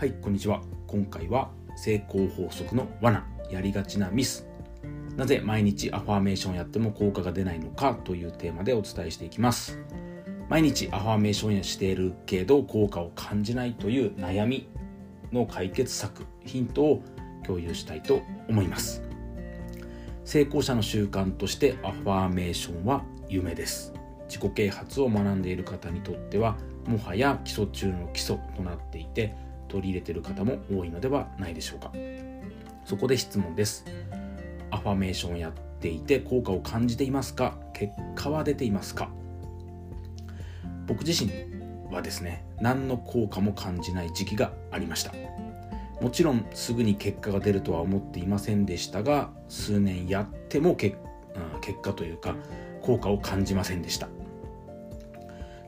はいこんにちは。今回は成功法則の罠。やりがちなミス。なぜ毎日アファーメーションやっても効果が出ないのかというテーマでお伝えしていきます。毎日アファーメーションやっているけど効果を感じないという悩みの解決策ヒントを共有したいと思います。成功者の習慣としてアファーメーションは有名です。自己啓発を学んでいる方にとってはもはや基礎中の基礎となっていて取り入れてる方も多いのではないでしょうか。そこで質問です。アファメーションをやっていて効果を感じていますか？結果は出ていますか？僕自身はですね何の効果も感じない時期がありました。もちろんすぐに結果が出るとは思っていませんでしたが数年やっても結果というか効果を感じませんでした。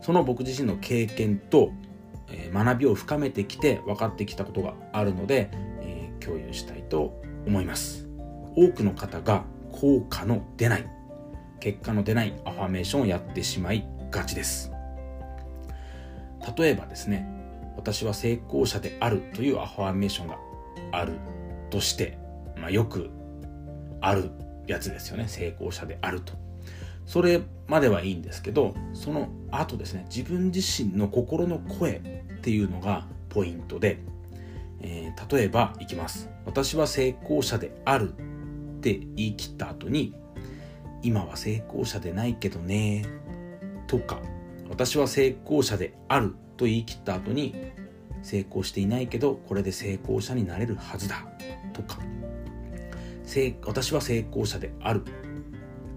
その僕自身の経験とえ学びを深めてきて分かってきたことがあるので、え、共有したいと思います。多くの方が効果の出ない結果の出ないアファメーションをやってしまいがちです。例えばですね私は成功者であるというアファメーションがあるとして、まあ、よくあるやつですよね。成功者であると。それまではいいんですけどその後ですね自分自身の心の声っていうのがポイントで、えー、例えばいきます。私は成功者であるって言い切った後に今は成功者でないけどねとか私は成功者であると言い切った後に成功していないけどこれで成功者になれるはずだとか。私は成功者である。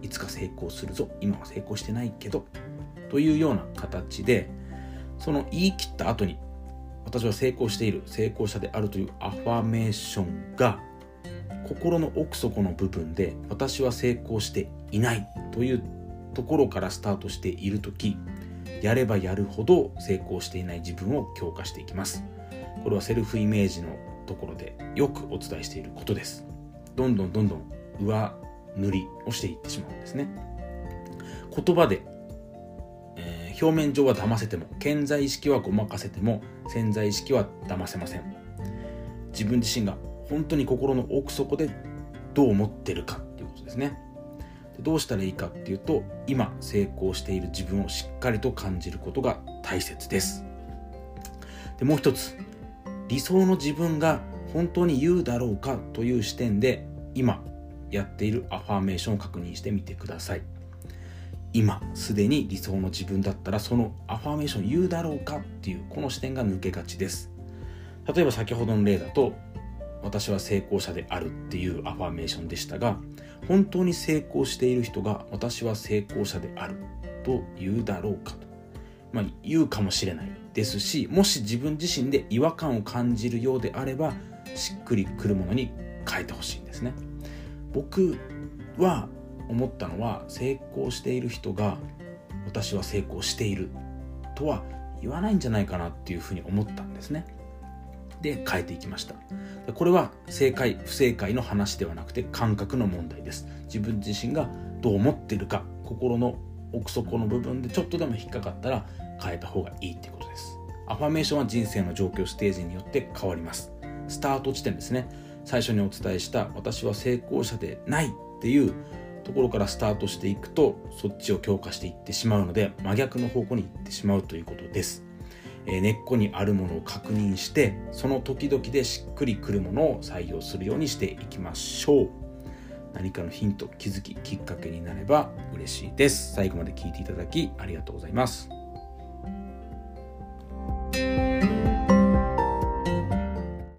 いつか成功するぞ。今は成功してないけど。というような形でその言い切った後に私は成功している成功者であるというアファメーションが心の奥底の部分で私は成功していないというところからスタートしている時やればやるほど成功していない自分を強化していきます。これはセルフイメージのところでよくお伝えしていることです。どんどんどんどん上塗りをしていってしまうんですね。言葉で、表面上は騙せても健在意識はごまかせても潜在意識は騙せません。自分自身が本当に心の奥底でどう思ってるかっていうことですね。どうしたらいいかっていうと今成功している自分をしっかりと感じることが大切です。でもう一つ理想の自分が本当に言うだろうかという視点で今やっているアファーメーションを確認してみてください。今すでに理想の自分だったらそのアファーメーション言うだろうかっていうこの視点が抜けがちです。例えば先ほどの例だと私は成功者であるっていうアファーメーションでしたが本当に成功している人が私は成功者であると言うだろうかと、まあ、言うかもしれないですしもし自分自身で違和感を感じるようであればしっくりくるものに変えてほしいんですね。僕は思ったのは成功している人が私は成功しているとは言わないんじゃないかなっていうふうに思ったんですね。で変えていきました。これは正解不正解の話ではなくて感覚の問題です。自分自身がどう思ってるか心の奥底の部分でちょっとでも引っかかったら変えた方がいいっていうことです。アファメーションは人生の状況ステージによって変わります。スタート地点ですね。最初にお伝えした私は成功者でないっていうところからスタートしていくとそっちを強化していってしまうので真逆の方向に行ってしまうということです、えー、根っこにあるものを確認してその時々でしっくりくるものを採用するようにしていきましょう。何かのヒント気づききっかけになれば嬉しいです。最後まで聞いていただきありがとうございます。